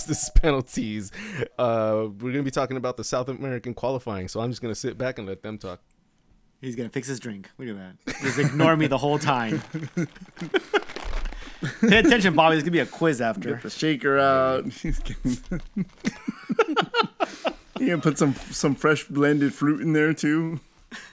Costas penalties. Uh, we're gonna be talking about the South American qualifying, so I'm just gonna sit back and let them talk. He's gonna fix his drink. Look at that. Just ignore me the whole time. Pay attention, Bobby. There's gonna be a quiz after. Get the shaker out. He's getting. you gonna put some some fresh blended fruit in there too.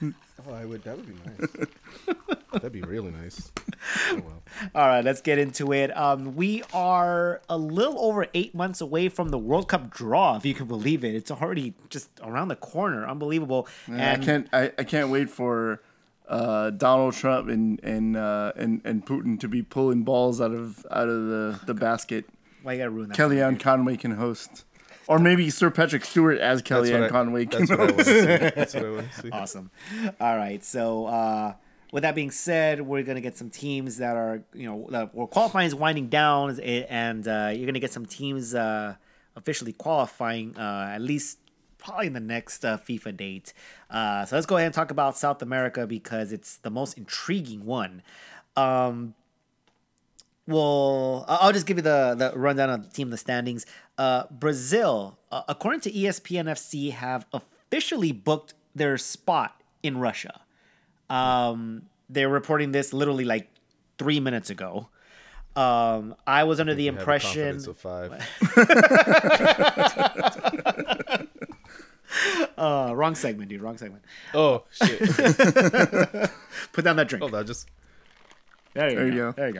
Oh, I would. That would be nice. That'd be really nice. Oh, well. All right, let's get into it. Um, we are a little over eight months away from the World Cup draw, if you can believe it. It's already just around the corner. Unbelievable. And I can't I, I can't wait for uh, Donald Trump and and, uh, and and Putin to be pulling balls out of out of the, the basket. Why you gotta ruin that? Kellyanne Conway can host, or maybe Sir Patrick Stewart as That's what Kellyanne I- Conway can That's what I want to host. see. That's what I want to see. Awesome. All right. So, uh, with that being said, we're gonna get some teams that are, you know, that well, qualifying is winding down, and uh, you're gonna get some teams uh, officially qualifying uh, at least probably in the next uh, FIFA date. Uh, so let's go ahead and talk about South America because it's the most intriguing one. Um, well, I'll just give you the, the rundown of the team, the standings. Uh, Brazil, according to ESPN FC, have officially booked their spot in Russia. Um, they're reporting this literally like three minutes ago. Um, I was under the You a impression. of five. Uh, wrong segment, dude. Wrong segment. Oh shit! Put down that drink. Hold on, just There you, There go. you go. There you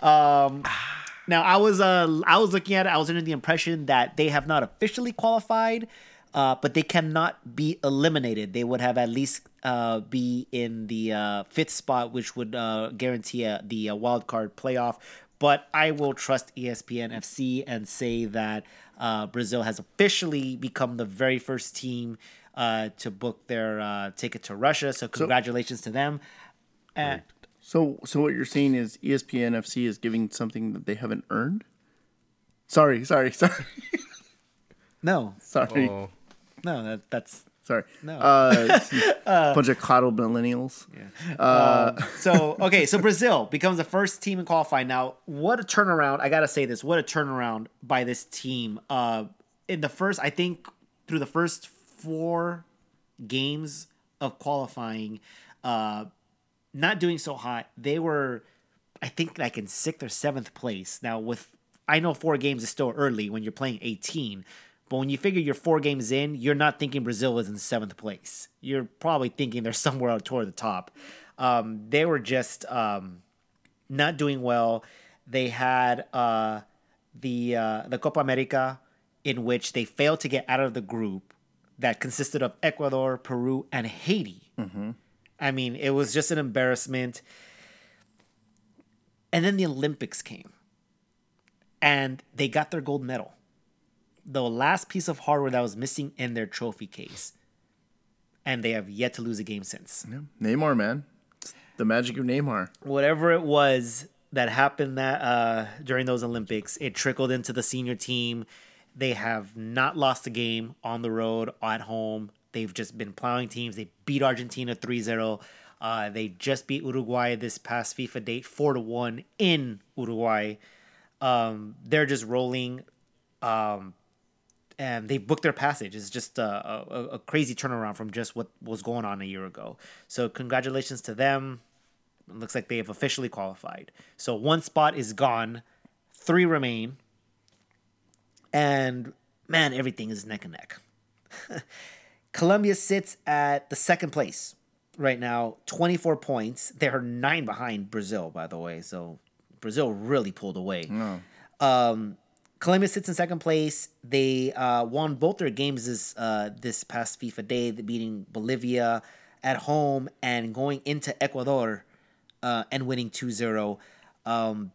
go. Um, now I was uh I was looking at it. I was under the impression that they have not officially qualified, uh, but they cannot be eliminated. They would have at least uh be in the uh, fifth spot, which would uh, guarantee uh, the uh, wild card playoff. But I will trust ESPN FC and say that uh, Brazil has officially become the very first team uh, to book their uh, ticket to Russia. So congratulations to them. And So so what you're saying is ESPN FC is giving something that they haven't earned. Sorry, sorry, sorry, no, sorry, oh, no, that, that's sorry. No. Uh, bunch of coddled millennials. Yeah. So okay. So Brazil becomes the first team in qualifying. Now, what a turnaround! I gotta say this. What a turnaround by this team. Uh, in the first, I think through the first four games of qualifying, uh, not doing so hot. They were, I think, like in sixth or seventh place. Now, with I know four games is still early when you're playing 18, but when you figure you're four games in, you're not thinking Brazil is in seventh place. You're probably thinking they're somewhere out toward the top. Um, they were just um, not doing well. They had uh, the uh, the Copa America, in which they failed to get out of the group that consisted of Ecuador, Peru, and Haiti. I mean, it was just an embarrassment. And then the Olympics came, and they got their gold medal. The last piece of hardware that was missing in their trophy case. And they have yet to lose a game since. Yeah. Neymar, man, It's the magic of Neymar. whatever it was that happened that uh, during those Olympics, it trickled into the senior team. They have not lost a game on the road, at home. They've just been plowing teams. They beat Argentina 3-0. Uh, they just beat Uruguay this past FIFA date 4 to 1 in Uruguay. Um, they're just rolling. Um, and they booked their passage. It's just a, a, a crazy turnaround from just what was going on a year ago. So congratulations to them. It looks like they have officially qualified. So one spot is gone, three remain, and man, everything is neck and neck. Colombia sits at the second place right now, 24 points. They're nine behind Brazil, by the way. So Brazil really pulled away. Um, Colombia sits in second place. They uh, won both their games this uh, this past FIFA day, beating Bolivia at home and going into Ecuador uh, and winning 2-0. Um,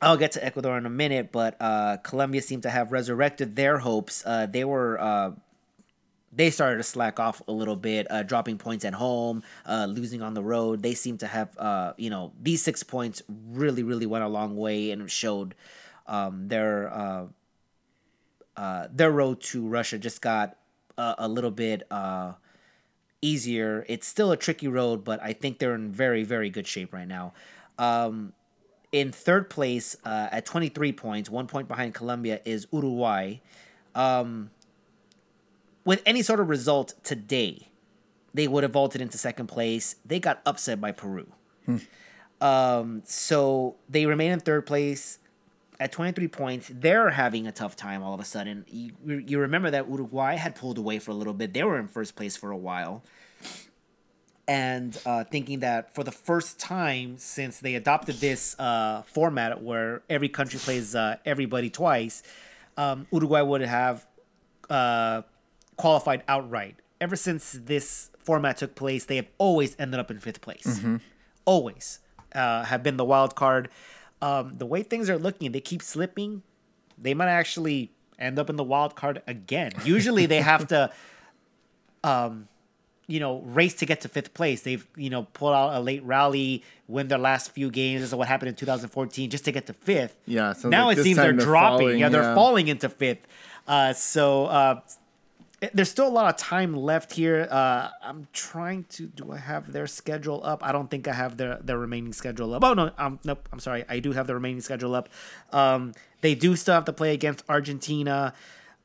I'll get to Ecuador in a minute, but uh, Colombia seemed to have resurrected their hopes. Uh, they were uh, they started to slack off a little bit, uh, dropping points at home, uh, losing on the road. They seem to have, uh, you know, these six points really, really went a long way and showed um, their uh, uh, their road to Russia just got a, a little bit uh, easier. It's still a tricky road, but I think they're in very, very good shape right now. Um, in third place uh, at 23 points, one point behind Colombia, is Uruguay. Um, with any sort of result today, they would have vaulted into second place. They got upset by Peru. Um, so they remain in third place at 23 points. They're having a tough time all of a sudden. You, you remember that Uruguay had pulled away for a little bit. They were in first place for a while. And uh, thinking that for the first time since they adopted this uh, format where every country plays uh, everybody twice, um, Uruguay would have uh, qualified outright. Ever since this format took place, they have always ended up in fifth place. Always uh, have been the wild card. Um, the way things are looking, they keep slipping. They might actually end up in the wild card again. Usually, they have to, um, you know, race to get to fifth place. They've you know pulled out a late rally, win their last few games. This is what happened in 2014, just to get to fifth. Yeah, Now like it seems they're they're dropping. falling, yeah, they're yeah. falling into fifth. Uh, so uh, there's still a lot of time left here. Uh, I'm trying to. Do I have their schedule up? I don't think I have their their remaining schedule up. Oh no, um, nope. I'm sorry. I do have the remaining schedule up. Um, they do still have to play against Argentina.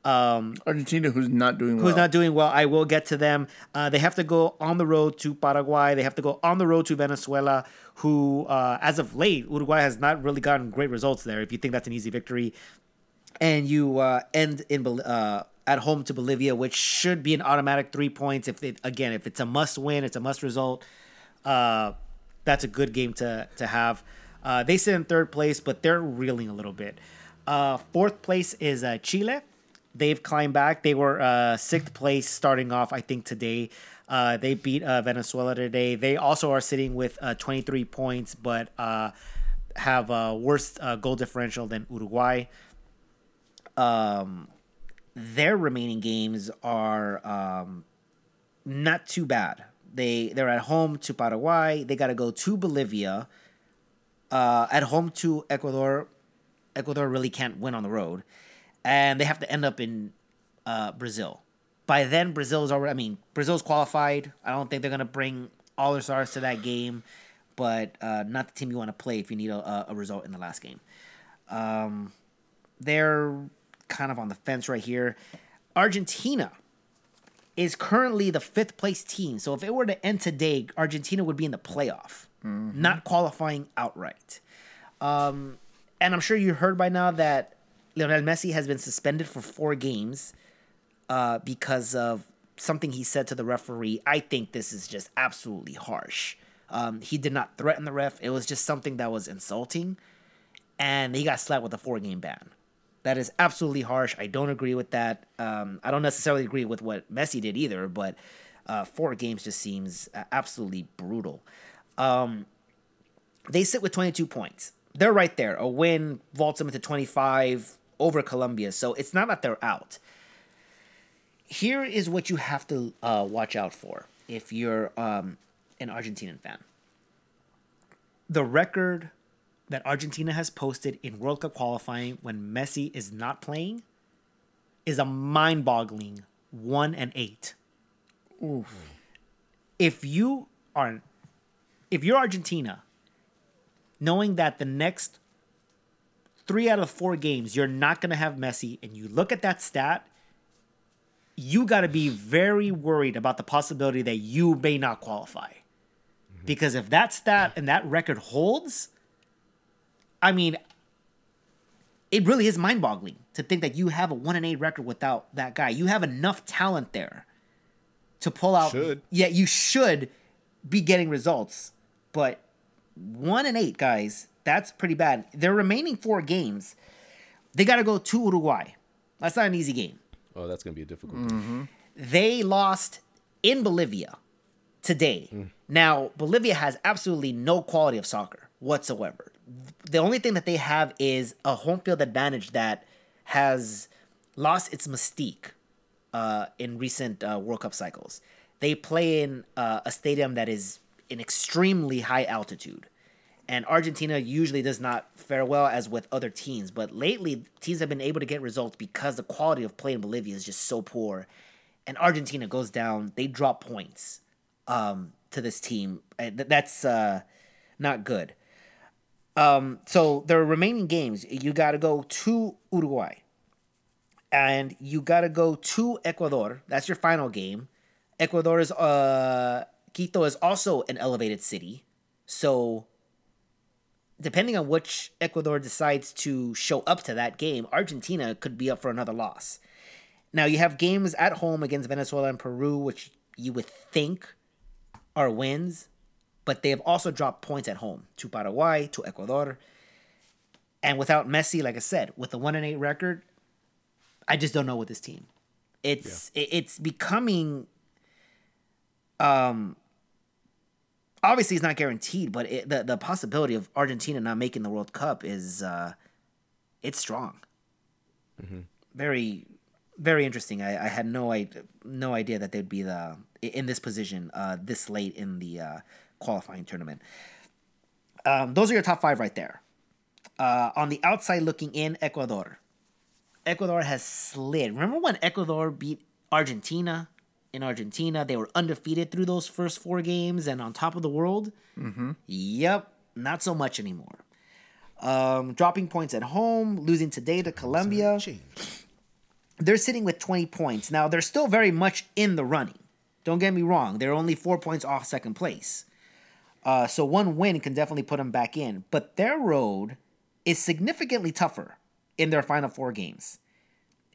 Um, Argentina, who's not doing well. who's not doing well. I will get to them. Uh, they have to go on the road to Paraguay. They have to go on the road to Venezuela, who, uh, as of late, Uruguay has not really gotten great results there. If you think that's an easy victory, and you uh, end in uh, at home to Bolivia, which should be an automatic three points. If it again, if it's a must win, it's a must result. Uh, that's a good game to to have. Uh, they sit in third place, but they're reeling a little bit. Uh, fourth place is uh, Chile. They've climbed back. They were uh, sixth place starting off, I think, today. Uh, they beat uh, Venezuela today. They also are sitting with uh, 23 points, but uh, have a worse uh, goal differential than Uruguay. Um, their remaining games are um, not too bad. They they're at home to Paraguay. They got to go to Bolivia. Uh, at home to Ecuador. Ecuador really can't win on the road, and they have to end up in uh, Brazil. By then, Brazil's already. I mean, Brazil's qualified. I don't think they're gonna bring all their stars to that game, but uh, not the team you want to play if you need a, a result in the last game. Um, they're kind of on the fence right here. Argentina is currently the fifth place team. So if it were to end today, Argentina would be in the playoff, not qualifying outright. Um, and I'm sure you heard by now that Lionel Messi has been suspended for four games uh, because of something he said to the referee. I think this is just absolutely harsh. Um, he did not threaten the ref. It was just something that was insulting, and he got slapped with a four-game ban. That is absolutely harsh. I don't agree with that. Um, I don't necessarily agree with what Messi did either, but uh, four games just seems uh, absolutely brutal. Um, they sit with 22 points. They're right there. A win vaults them into 25 over Colombia. So it's not that they're out. Here is what you have to uh, watch out for if you're um, an Argentinian fan. The record that Argentina has posted in World Cup qualifying when Messi is not playing is a mind-boggling one and eight. Oof. If you are, if you're Argentina, knowing that the next three out of four games you're not going to have Messi, and you look at that stat, you got to be very worried about the possibility that you may not qualify. Mm-hmm. Because if that stat and that record holds, I mean, it really is mind boggling to think that you have a 1 and 8 record without that guy. You have enough talent there to pull out. Should. Yeah, you should be getting results. But 1 and 8, guys, that's pretty bad. Their remaining four games, they got to go to Uruguay. That's not an easy game. Oh, that's gonna be a difficult. game. Mm-hmm. They lost in Bolivia today. Mm. Now, Bolivia has absolutely no quality of soccer whatsoever. The only thing that they have is a home field advantage that has lost its mystique uh, in recent uh, World Cup cycles. They play in uh, a stadium that is in extremely high altitude. And Argentina usually does not fare well as with other teams, but lately teams have been able to get results because the quality of play in Bolivia is just so poor. And Argentina goes down, they drop points um, to this team. That's uh, not good. Um, so the remaining games, you got to go to Uruguay, and you got to go to Ecuador. That's your final game. Ecuador is uh Quito is also an elevated city, so depending on which Ecuador decides to show up to that game, Argentina could be up for another loss. Now you have games at home against Venezuela and Peru, which you would think are wins, but they have also dropped points at home to Paraguay, to Ecuador. And without Messi, like I said, with the one and eight record, I just don't know with this team. It's it, it's becoming um obviously it's not guaranteed, but it, the the possibility of Argentina not making the World Cup is uh it's strong. Very very interesting. I, I had no idea, no idea that they'd be the in this position uh, this late in the uh, qualifying tournament. Um, those are your top five right there. Uh, on the outside looking in, Ecuador. Ecuador has slid. Remember when Ecuador beat Argentina in Argentina? They were undefeated through those first four games and on top of the world. Mm-hmm. Yep, not so much anymore. Um, dropping points at home, losing today to Colombia they're sitting with 20 points. Now, they're still very much in the running. Don't get me wrong. They're only four points off second place. Uh, so one win can definitely put them back in. But their road is significantly tougher in their final four games.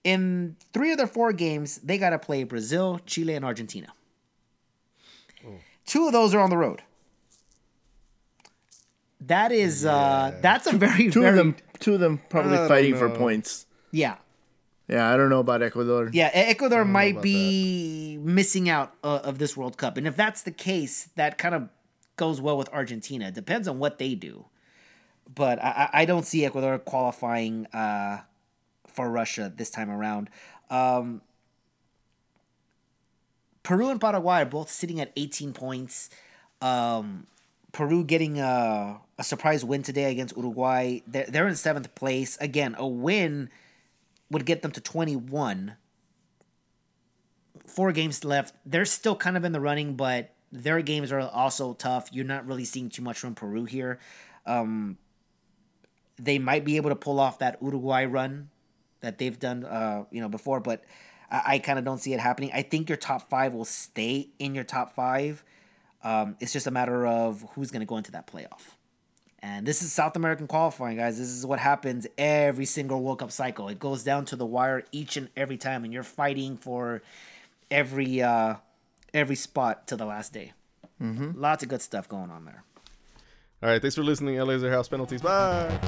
In three of their four games, they got to play Brazil, Chile, and Argentina. Two of those are on the road. That is, uh, that's a very, Two very, of them, two of them probably I don't fighting for points. yeah. Yeah, I don't know about Ecuador. Yeah, Ecuador might about be missing out uh, of this World Cup, and if that's the case, that kind of goes well with Argentina. Depends on what they do, but I, I don't see Ecuador qualifying uh, for Russia this time around. Um, Peru and Paraguay are both sitting at 18 points. Um, Peru getting a, a surprise win today against Uruguay. They're, they're in seventh place. Again, a win would get them to 21. Four games left. They're still kind of in the running, but their games are also tough. You're not really seeing too much from Peru here. Um, they might be able to pull off that Uruguay run that they've done, uh, you know, before, but I, I kind of don't see it happening. I think your top five will stay in your top five. Um, it's just a matter of who's going to go into that playoff. And this is South American qualifying, guys. This is what happens every single World Cup cycle. It goes down to the wire each and every time, and you're fighting for every uh, every spot to the last day. Mm-hmm. Lots of good stuff going on there. All right, thanks for listening. LA's House Penalties. Bye.